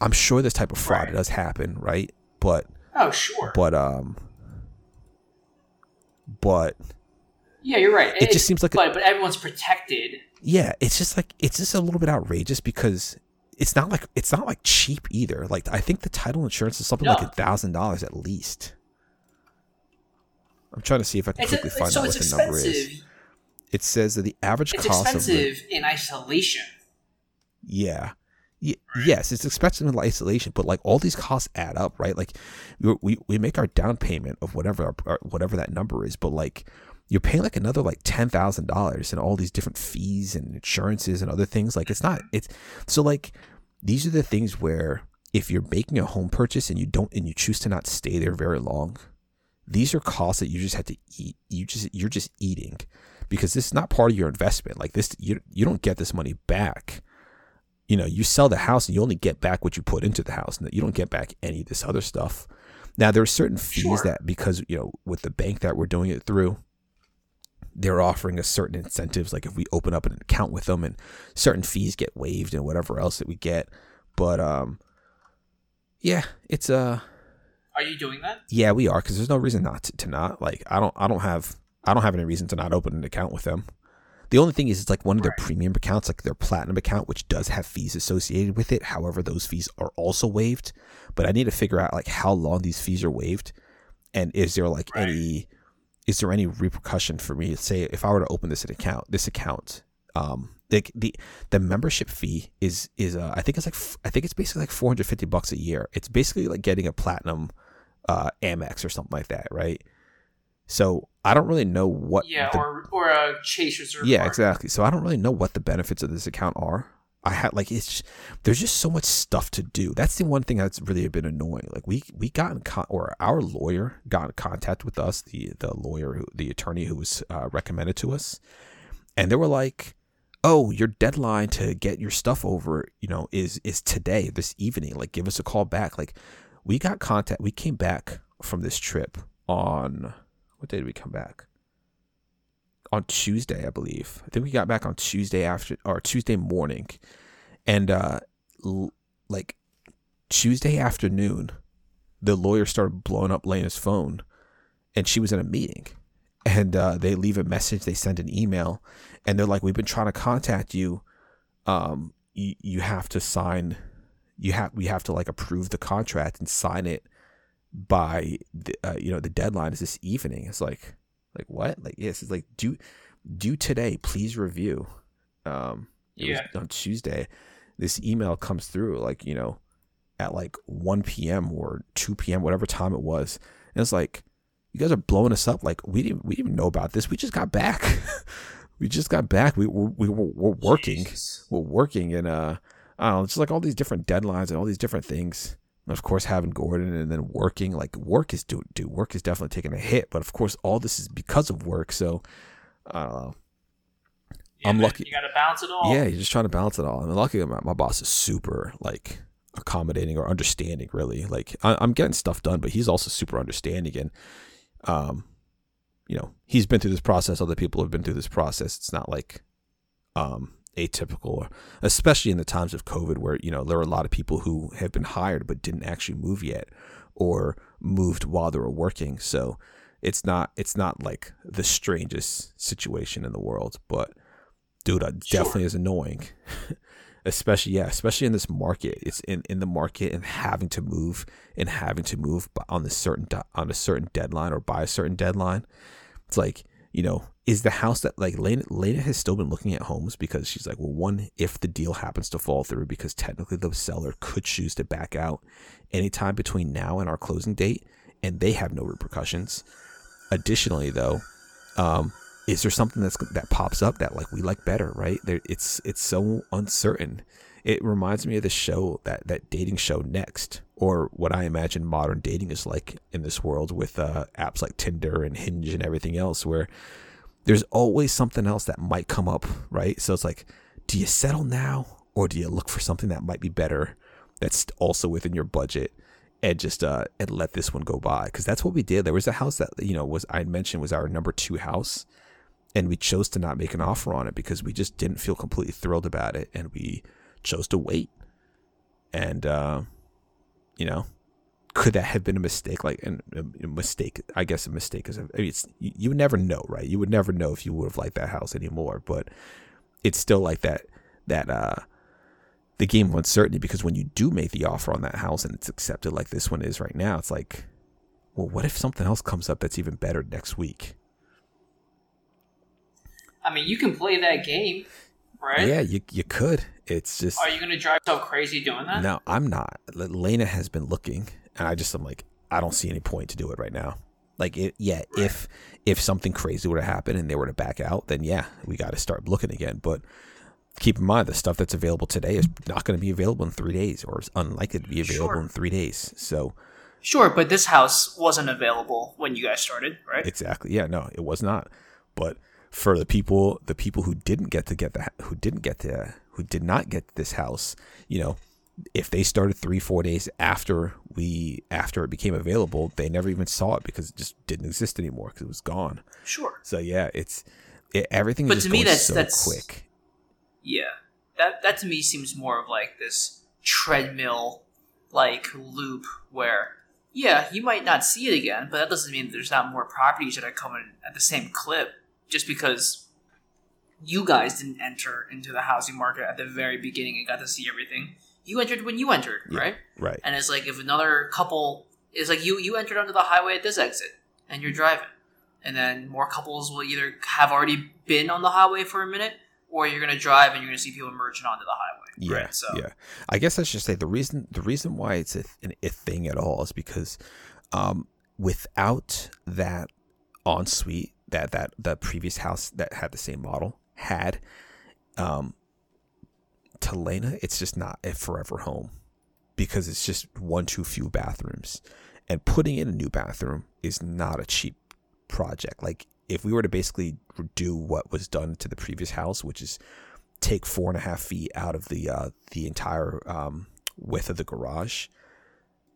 I'm sure this type of fraud Right. does happen, right? But Oh, sure. but um but yeah, you're right. it just seems like a- but, but everyone's protected. yeah, it's just like it's just a little bit outrageous because it's not like it's not like cheap either. Like I think the title insurance is something like a thousand dollars at least. I'm trying to see if I can It's quickly a, find so out what the number is. It says that the average It's cost of the, expensive in isolation. Yeah. Y- Yes, it's expensive in isolation, but like all these costs add up, right? Like we we, we make our down payment of whatever our, our- whatever that number is, but like you're paying like another like ten thousand dollars and all these different fees and insurances and other things. Like it's not it's so like these are the things where if you're making a home purchase and you don't and you choose to not stay there very long, these are costs that you just have to eat. You just you're just eating because this is not part of your investment. Like this, you you don't get this money back you know, you sell the house and you only get back what you put into the house, and you don't get back any of this other stuff. Now, there are certain fees Sure. that because you know, with the bank that we're doing it through, they're offering us certain incentives, like if we open up an account with them, and certain fees get waived and whatever else that we get. But um, yeah, it's uh, Are you doing that? yeah, we are because there's no reason not to, to not like I don't I don't have I don't have any reason to not open an account with them. The only thing is it's like one of their Right. premium accounts, like their platinum account, which does have fees associated with it. However, those fees are also waived. But I need to figure out like how long these fees are waived, and is there like Right. any is there any repercussion for me? Say if I were to open this account, this account, um, like the the membership fee is is uh, I think it's like I think it's basically like four hundred fifty bucks a year. It's basically like getting a platinum uh, Amex or something like that, right? So I don't really know what. yeah, the- or or a chase reserve. yeah, card. exactly. So I don't really know what the benefits of this account are. I had like it's just, there's just so much stuff to do. That's the one thing that's really been annoying. Like we we got in con- or our lawyer got in contact with us, the the lawyer who the attorney who was uh, recommended to us, and they were like, oh, your deadline to get your stuff over, you know, is is today, this evening. Like, give us a call back. Like, we got contact. We came back from this trip on what day did we come back? On Tuesday, I believe. I think we got back on Tuesday after or Tuesday morning, and uh, l- like Tuesday afternoon, the lawyer started blowing up Lena's phone, and she was in a meeting and uh, they leave a message they send an email and they're like we've been trying to contact you um you, you have to sign you have we have to like approve the contract and sign it by the, uh, you know the deadline is this evening. It's like like what? Like yes it's like do do today please review. Um Yeah. on tuesday. This email comes through like you know at like 1 p.m or 2 p.m whatever time it was. And it's like you guys are blowing us up. Like we didn't we didn't know about this. We just got back. We just got back. We were we were we're working. Jesus. we're working and uh I don't know, just like all these different deadlines and all these different things. And of course, having Gordon and then working, like work is do do work is definitely taking a hit. But of course, all this is because of work. So I don't know. Yeah, I'm lucky- You got to balance it all. Yeah, you're just trying to balance it all. I'm lucky my, my boss is super like accommodating or understanding. Really, like I, I'm getting stuff done, but he's also super understanding and um, you know, he's been through this process. Other people have been through this process. It's not like um atypical, especially in the times of COVID, where you know there are a lot of people who have been hired but didn't actually move yet, or moved while they were working. So it's not it's not like the strangest situation in the world, but dude, it Sure. definitely is annoying. especially yeah, especially in this market. It's in, in the market and having to move and having to move on the certain on a certain deadline or by a certain deadline. It's like you know, is the house that like Lena, Lena has still been looking at homes because she's like, well, one, if the deal happens to fall through, because technically the seller could choose to back out anytime between now and our closing date, and they have no repercussions. Additionally, though, um, is there something that's that pops up that like we like better, right? There, it's it's so uncertain. It reminds me of the show that that dating show Next, or what I imagine modern dating is like in this world with uh, apps like Tinder and Hinge and everything else, where there's always something else that might come up, right? So it's like, do you settle now, or do you look for something that might be better, that's also within your budget? and just uh and let this one go by because that's what we did there was a house that you know was i mentioned was our number two house and we chose to not make an offer on it because we just didn't feel completely thrilled about it and we chose to wait and uh you know could that have been a mistake like an, a, a mistake i guess a mistake is a, I mean, it's you, you would never know right you would never know if you would have liked that house anymore but it's still like that that uh the game of uncertainty because when you do make the offer on that house and it's accepted like this one is right now, it's like, well, what if something else comes up that's even better next week? I mean, you can play that game, right? Yeah, you you could. It's just Are you going to drive yourself crazy doing that? no, I'm not. Lena has been looking, and I just I'm like, I don't see any point to do it right now. Like, it, yeah, if if something crazy were to happen and they were to back out, then yeah, we got to start looking again. But keep in mind, the stuff that's available today is not going to be available in three days, or is unlikely to be available Sure. in three days. So Sure, but this house wasn't available when you guys started, right? Exactly. Yeah. No, it was not. But for the people, the people who didn't get to get the, who didn't get to, who did not get this house, you know, if they started three, four days after we, after it became available, they never even saw it because it just didn't exist anymore because it was gone. Sure. So yeah, it's it, everything But is to just me, that's- so that's- quick. Yeah. That that to me seems more of like this treadmill like loop where yeah, you might not see it again, but that doesn't mean there's not more properties that are coming at the same clip just because you guys didn't enter into the housing market at the very beginning and got to see everything. You entered when you entered, Yeah. right? Right. And it's like if another couple is like you you entered onto the highway at this exit and you're driving. And then more couples will either have already been on the highway for a minute or you're gonna drive and you're gonna see people merging onto the highway. Yeah, Right? So yeah. I guess I should say the reason the reason why it's a, th- a thing at all is because um, without that ensuite that that the previous house that had the same model had, um, Telena, it's just not a forever home because it's just one too few bathrooms, and putting in a new bathroom is not a cheap project. Like if we were to basically do what was done to the previous house, which is take four and a half feet out of the uh, the entire um, width of the garage,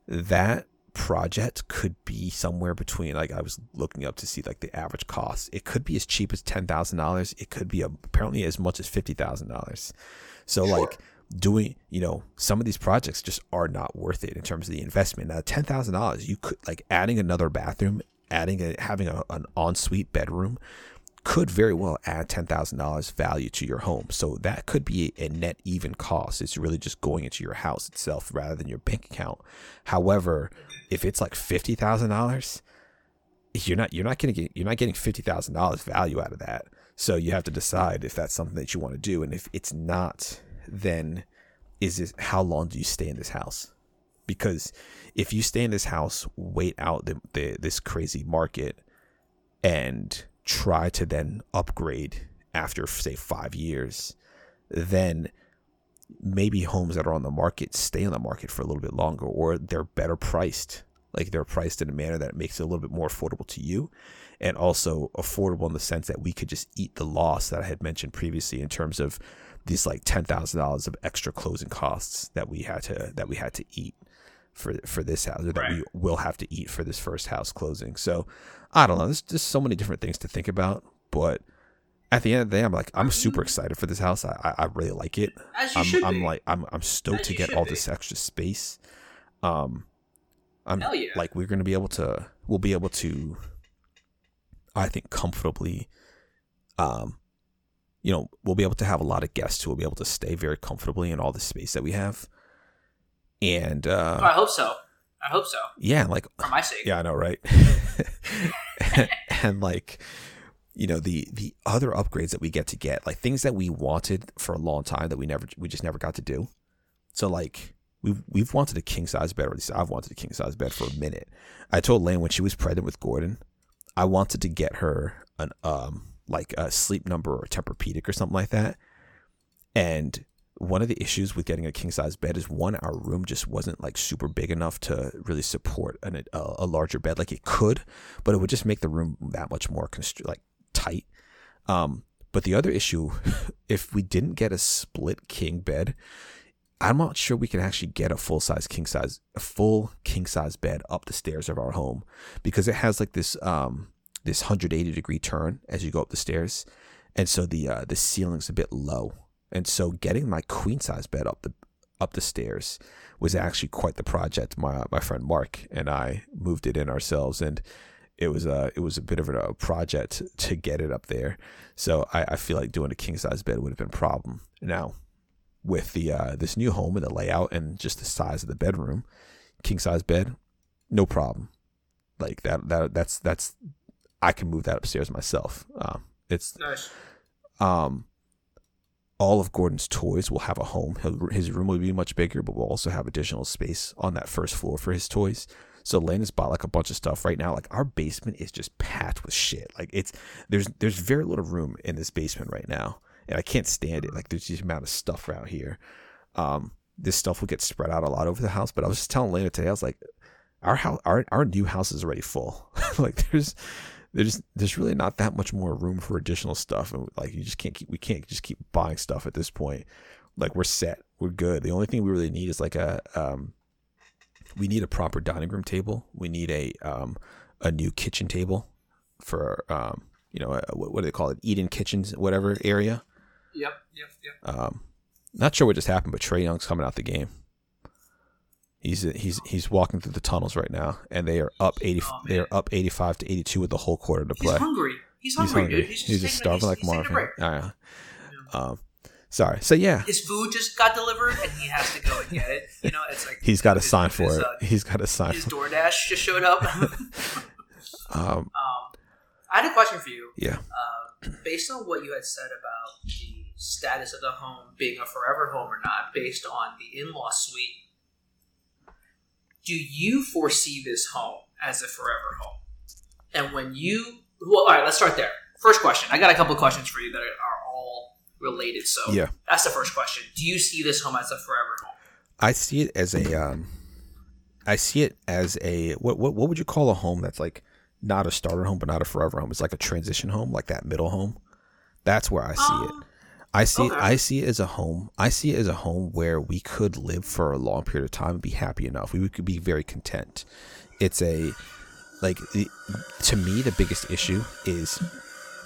that project could be somewhere between like I was looking up to see like the average cost. It could be as cheap as ten thousand dollars. It could be apparently as much as fifty thousand dollars. So sure. like doing you know some of these projects just are not worth it in terms of the investment. Now ten thousand dollars, you could like adding another bathroom, adding a having a, an ensuite bedroom could very well add $10,000 value to your home. So that could be a net even cost. It's really just going into your house itself rather than your bank account. However, if it's like $50,000, you're not you're not getting you're not getting $50,000 value out of that. So you have to decide if that's something that you want to do and if it's not then is this how long do you stay in this house? Because if you stay in this house, wait out the, the this crazy market and try to then upgrade after say five years, then maybe homes that are on the market stay on the market for a little bit longer or they're better priced. Like they're priced in a manner that makes it a little bit more affordable to you and also affordable in the sense that we could just eat the loss that I had mentioned previously in terms of these like ten thousand dollars of extra closing costs that we had to that we had to eat for for this house or that right. we will have to eat for this first house closing. So I don't know. There's just so many different things to think about, but at the end of the day, I'm like, I'm super mm-hmm. excited for this house. I, I, really like it. As you I'm, should I'm be. like, I'm, I'm stoked As to get all be. this extra space. Um, I'm yeah. like, we're gonna be able to, we'll be able to, I think, comfortably, um, you know, we'll be able to have a lot of guests who will be able to stay very comfortably in all the space that we have. And uh, oh, I hope so. I hope so. Yeah, like for my sake. Yeah, I know, right? and like you know the the other upgrades that we get to get like things that we wanted for a long time that we never we just never got to do. So like we've we've wanted a king size bed or at least i've wanted a king size bed for a minute. I told lane when she was pregnant with gordon i wanted to get her an um like a sleep number or a tempur-pedic or something like that. And one of the issues with getting a king size bed is one, our room just wasn't like super big enough to really support an, a, a, larger bed. Like it could, but it would just make the room that much more constr- like tight. Um, but the other issue, if we didn't get a split king bed, I'm not sure we can actually get a full size king size, a full king size bed up the stairs of our home because it has like this um this 180 degree turn as you go up the stairs, and so the uh, the ceiling's a bit low and so getting my queen size bed up the up the stairs was actually quite the project. My my friend Mark and I moved it in ourselves, and it was a it was a bit of a project to get it up there. So I, I feel like doing a king size bed would have been a problem. Now, with the uh, this new home and the layout and just the size of the bedroom, king size bed, no problem. Like that that that's that's I can move that upstairs myself. Um, it's nice. Um, all of Gordon's toys will have a home. His room will be much bigger, but we'll also have additional space on that first floor for his toys. So Lane has bought like a bunch of stuff right now. Like our basement is just packed with shit. Like it's there's there's very little room in this basement right now, and I can't stand it. Like there's this amount of stuff around here. Um, this stuff will get spread out a lot over the house. But I was just telling Lena today, I was like, our house, our our new house is already full. like there's there's there's really not that much more room for additional stuff and like you just can't keep we can't just keep buying stuff at this point like we're set we're good the only thing we really need is like a um we need a proper dining room table we need a um a new kitchen table for um you know a, what, do they call it eat-in kitchens whatever area yep yep yep um not sure what just happened but Trae Young's coming out the game He's he's he's walking through the tunnels right now, and they are up eighty. Oh, they are up eighty five to eighty two with the whole quarter to play. He's hungry. He's hungry, he's hungry. dude. He's just, he's just starving like Marvin. Right. Yeah. Um, sorry. So yeah, his food just got delivered, and he has to go and get it. You know, it's like he's got to sign for his, it. Uh, he's got a sign. His DoorDash just showed up. um, um, I had a question for you. Yeah. Uh, based on what you had said about the status of the home being a forever home or not, based on the in-law suite do you foresee this home as a forever home? And when you, well, all right, let's start there. First question. I got a couple of questions for you that are all related. So yeah, that's the first question. Do you see this home as a forever home? I see it as a, um, I see it as a what what what would you call a home that's like not a starter home but not a forever home? It's like a transition home, like that middle home. That's where I see um, it. I see Okay. I see it as a home. I see it as a home where we could live for a long period of time and be happy enough. We could be very content. It's a like the, to me the biggest issue is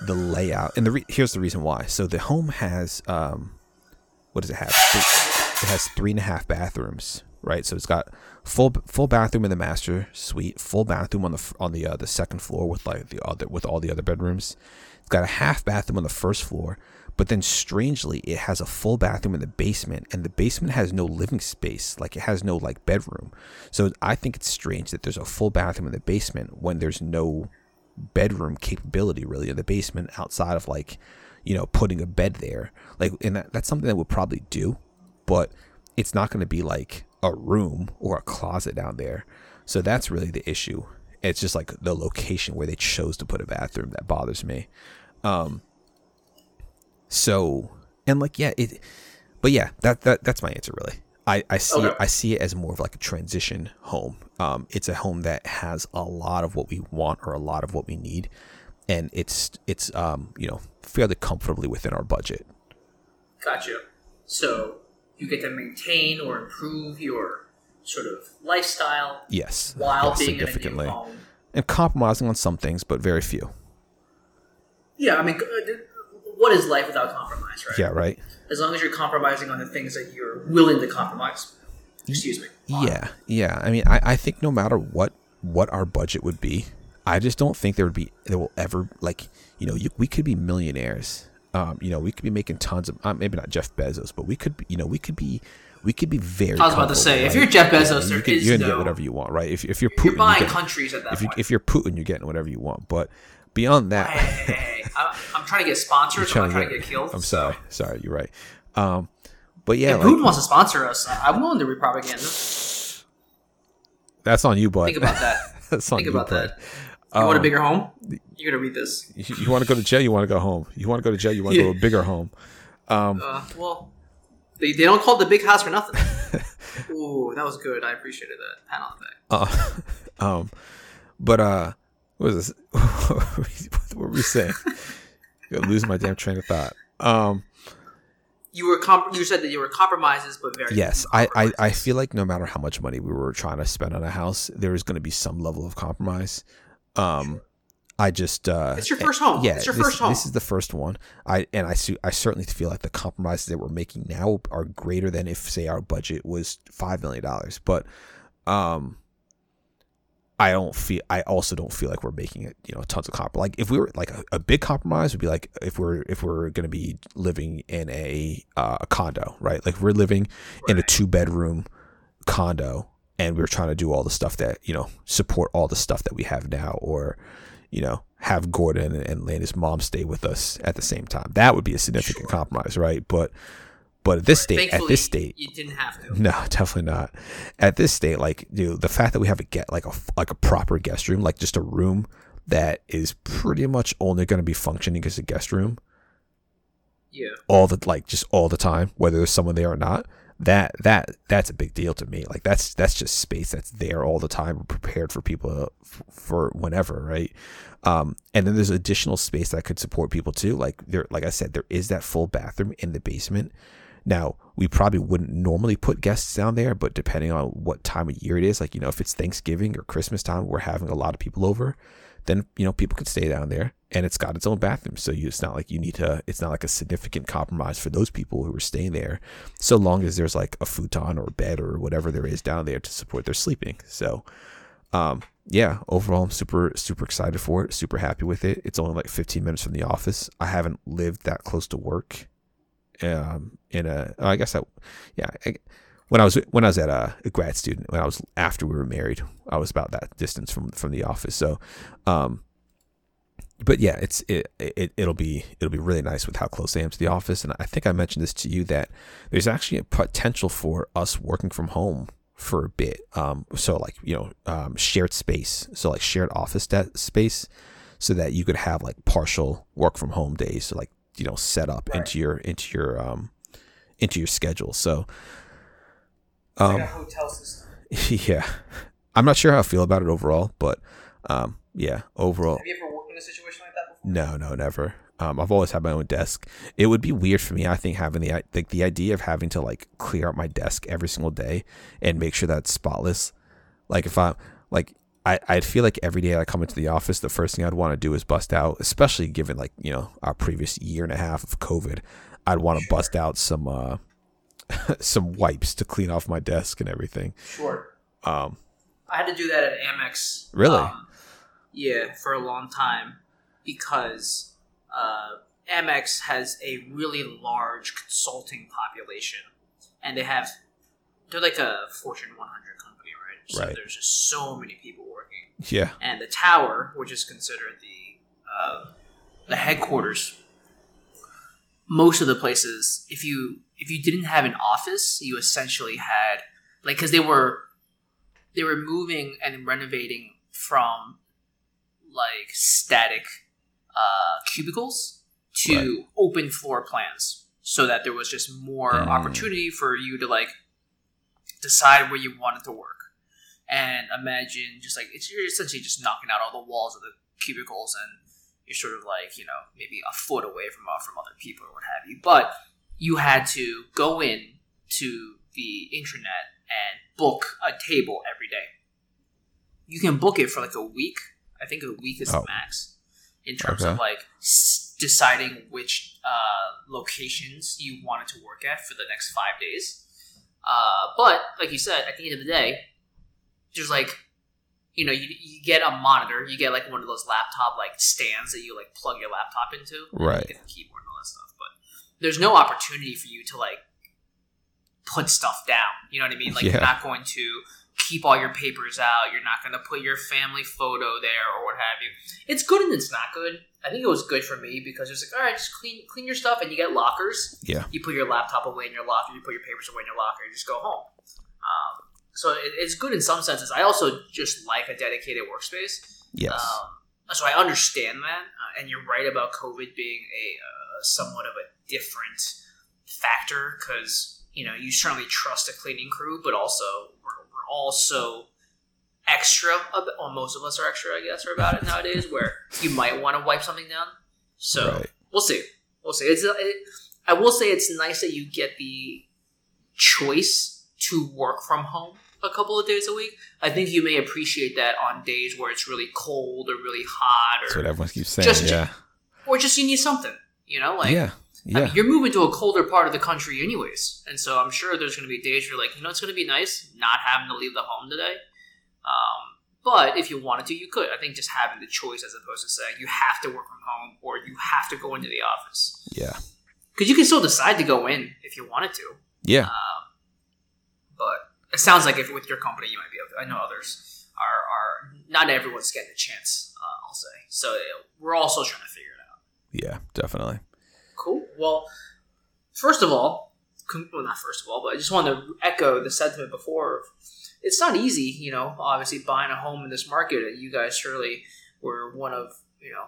the layout, and the re- here's the reason why. So the home has um, what does it have? It has three and a half bathrooms, right? So it's got full full bathroom in the master suite, full bathroom on the on the uh, the second floor with like the other with all the other bedrooms. It's got a half bathroom on the first floor, but then strangely it has a full bathroom in the basement, and the basement has no living space. Like it has no like bedroom. So I think it's strange that there's a full bathroom in the basement when there's no bedroom capability really in the basement outside of like you know putting a bed there. Like and that, that's something that we'll probably do but it's not going to be like a room or a closet down there. So that's really the issue. It's just like the location where they chose to put a bathroom that bothers me. Um so and like yeah it but yeah that, that that's my answer really I, I see it, I see it as more of like a transition home. Um, it's a home that has a lot of what we want or a lot of what we need, and it's it's um, you know fairly comfortably within our budget. Gotcha. So you get to maintain or improve your sort of lifestyle Yes, while yes, being in a new significantly, home. and compromising on some things, but very few. Yeah, I mean, uh, what is life without compromise, right? Yeah, right. As long as you're compromising on the things that you're willing to compromise. Excuse me. Yeah, yeah. I mean, I, I think no matter what what our budget would be, I just don't think there would be there will ever like you know you, we could be millionaires. Um, you know, we could be making tons of uh, maybe not Jeff Bezos, but we could be, you know we could be we could be very. I was about to say, comfortable, if you're Jeff Bezos, you there can, you're gonna no- get whatever you want, right? If if you're Putin, You're you buying get- countries at that if you point. if you're Putin, you're getting whatever you want. But beyond that, hey, hey, hey, hey. I, I'm trying to get sponsors. I'm trying to get killed. I'm sorry, sorry, you're right. Um, but yeah, If like, wants to sponsor us, I'm willing to read propaganda. that's on you, bud. Think about that. that's on Think you, about bud. that. You want a Um, bigger home? You're gonna read this. You, you want to go to jail? You want to go home? You want to go to jail? You want to go to a bigger home? Um, Uh, well, they, they don't call it the big house for nothing. Ooh, that was good. I appreciated that. Pat on the back. uh, um, but uh, what was this? what were we saying? Gonna lose my damn train of thought. Um, You were comp- you said that you were compromises, but very yes, I, I, I feel like no matter how much money we were trying to spend on a house, there is going to be some level of compromise. Um, I just uh, It's your first home. Yeah, It's your this, first home. This is the first one. I and I su- I certainly feel like the compromises that we're making now are greater than if say our budget was five million dollars. But um, I don't feel. I also don't feel like we're making it. You know, tons of compromise. Like if we were like a, a big compromise would be like if we're if we're going to be living in a uh, a condo, right? Like we're living in a two bedroom condo and we're trying to do all the stuff that you know support all the stuff that we have now or you know have gordon and, and landis mom stay with us at the same time that would be a significant Sure. compromise right but but at this state at this state you didn't have to. no definitely not. At this state like dude the fact that we have a get like a like a proper guest room like just a room that is pretty much only going to be functioning as a guest room Yeah. all the like just all the time whether there's someone there or not that that that's a big deal to me. Like that's that's just space that's there all the time prepared for people f- for whenever right? Um and then there's additional space that could support people too. Like there like i said there is that full bathroom in the basement now we probably wouldn't normally put guests down there but depending on what time of year it is like you know if it's thanksgiving or christmas time we're having a lot of people over then you know people could stay down there and it's got its own bathroom. So you, it's not like you need to it's not like a significant compromise for those people who are staying there so long as there's like a futon or a bed or whatever there is down there to support their sleeping. So um yeah overall i'm super super excited for it super happy with it. It's only like 15 minutes from the office. I haven't lived that close to work um in a i guess i yeah I, when I was when I was at a, a grad student, when I was after we were married, I was about that distance from from the office. So, um, but yeah, it's it, it it'll be it'll be really nice with how close I am to the office. And I think I mentioned this to you that there's actually a potential for us working from home for a bit. Um, so like you know, um, shared space, so like shared office de- space, so that you could have like partial work from home days, so like you know, set up Right. into your into your um into your schedule. So. It's like Um, a hotel system. yeah, I'm not sure how I feel about it overall, but um, yeah, overall, Have you ever worked in a situation like that before? no, no, never. Um, I've always had my own desk. It would be weird for me, I think, having the like the idea of having to like clear out my desk every single day and make sure that it's spotless. Like if I like I, I'd feel like every day I come into the office, the first thing I'd want to do is bust out, especially given like, you know, our previous year and a half of COVID, I'd want to Sure. bust out some uh some wipes to clean off my desk and everything. Sure. Um I had to do that at Amex. Really? um, yeah, for a long time because uh, Amex has a really large consulting population, and they have they're like a Fortune 100 company, right? So Right. there's just so many people working, yeah. and the tower, which is considered the uh, the headquarters. Most of the places, if you if you didn't have an office, you essentially had like because they were they were moving and renovating from like static uh, cubicles to Right. open floor plans so that there was just more Mm. opportunity for you to like decide where you wanted to work and imagine just like it's you're essentially just knocking out all the walls of the cubicles and you're sort of like you know maybe a foot away from uh, from other people or what have you. But you had to go in to the intranet and book a table every day. You can book it for like a week. I think a week is Oh. the max in terms of like s- deciding which uh, locations you wanted to work at for the next five days. Uh, but like you said at the end of the day there's like you know you, you get a monitor you get like one of those laptop like stands that you like plug your laptop into and Right. you get the keyboard and all that stuff but there's no opportunity for you to like put stuff down you know what i mean like Yeah. you're not going to keep all your papers out you're not going to put your family photo there or what have you it's good and it's not good i think it was good for me because it's like all right just clean clean your stuff and you get lockers Yeah. you put your laptop away in your locker, you put your papers away in your locker, you just go home. Um, so it, it's good in some senses. I also just like a dedicated workspace. Yes. Um, so I understand that, uh, and you're right about COVID being a uh, somewhat of a different factor because you know you certainly trust a cleaning crew, but also we're, we're also extra. ab- Well, most of us are extra, I guess, about it nowadays, where you might want to wipe something down. So Right. we'll see. We'll see. It's. It, I will say it's nice that you get the choice to work from home a couple of days a week. I think you may appreciate that on days where it's really cold or really hot, That's or what everyone keeps saying. just- yeah. or just you need something. You know, like yeah. I mean, you're moving to a colder part of the country, anyways, and so I'm sure there's going to be days where you're like, you know, it's going to be nice not having to leave the home today. Um, but if you wanted to, you could. I think just having the choice as opposed to saying you have to work from home or you have to go into the office yeah. because you can still decide to go in if you wanted to. Yeah. Um, it sounds like if with your company you might be able to. I know others are are not everyone's getting a chance. Uh, I'll say so. We're also trying to figure it out. Yeah. Definitely. Cool. Well, first of all, well, not first of all, but I just wanted to echo the sentiment before. It's not easy, you know. Obviously, buying a home in this market, you guys surely were one of you know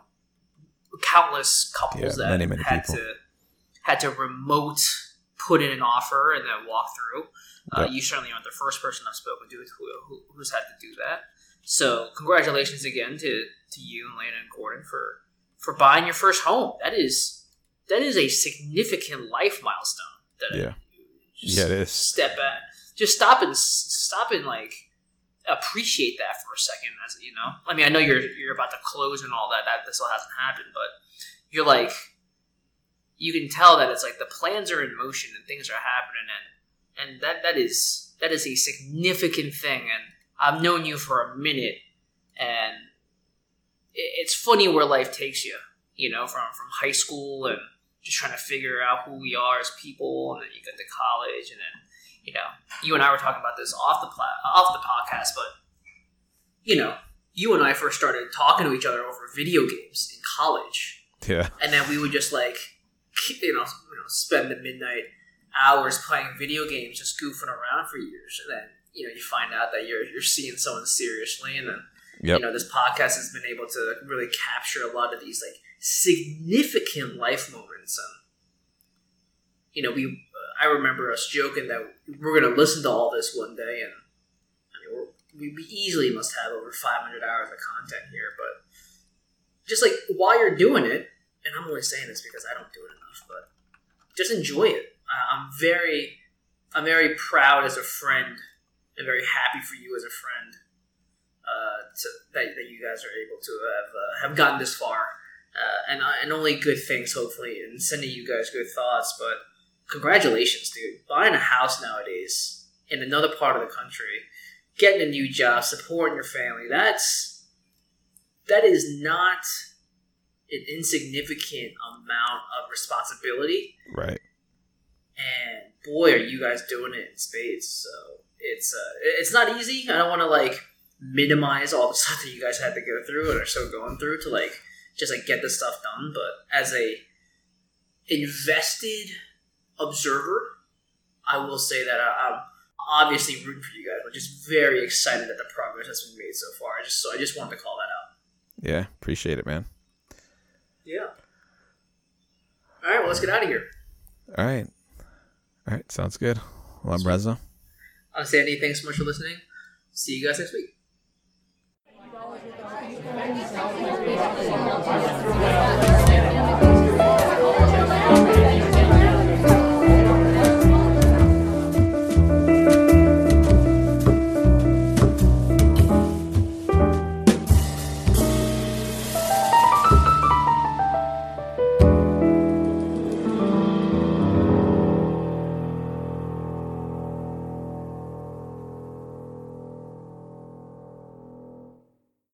countless couples Yeah, that many, many had people. to had to remote put in an offer and then walk through. Uh, Yep. You certainly aren't the first person I've spoken to who, who, who's had to do that. So, congratulations again to, to you and Lana and Gordon for for buying your first home. That is that is a significant life milestone. That Yeah. just Yeah, it is. Step back. Just stop and stop and like appreciate that for a second. As you know, I mean, I know you're you're about to close and all that. That this still hasn't happened, but you're like you can tell that it's like the plans are in motion and things are happening and and that that is that is a significant thing and I've known you for a minute and it- it's funny where life takes you you know from from high school and just trying to figure out who we are as people and then you get to college and then you know you and I were talking about this off the pla- off the podcast but you know you and I first started talking to each other over video games in college Yeah. and then we would just like you know, you know spend the midnight hours playing video games just goofing around for years and then you know you find out that you're you're seeing someone seriously and then Yep. you know this podcast has been able to really capture a lot of these like significant life moments and you know we uh, I remember us joking that we're going to listen to all this one day and I mean we're, we we easily must have over 500 hours of content here but just like while you're doing it and I'm only saying this because I don't do it enough, but just enjoy it. I- I'm very, I'm very proud as a friend, and very happy for you as a friend uh, to, that, that you guys are able to have uh, have gotten this far, uh, and uh, and only good things hopefully, and sending you guys good thoughts. But congratulations, dude! Buying a house nowadays in another part of the country, getting a new job, supporting your family. That's that is not an insignificant amount of responsibility Right. And boy, are you guys doing it in spades. So it's uh, it's not easy. I don't want to like minimize all the stuff that you guys had to go through and are still going through to like just like get this stuff done. But as a invested observer, I will say that I, I'm obviously rooting for you guys. We're just very excited at the progress that's been made so far. I just so I just wanted to call that out. Yeah. Appreciate it, man. Yeah. All right, well, let's get out of here. All right. All right. Sounds good. Well, I'm Reza. I'm Sandy. Thanks so much for listening. See you guys next week. Thank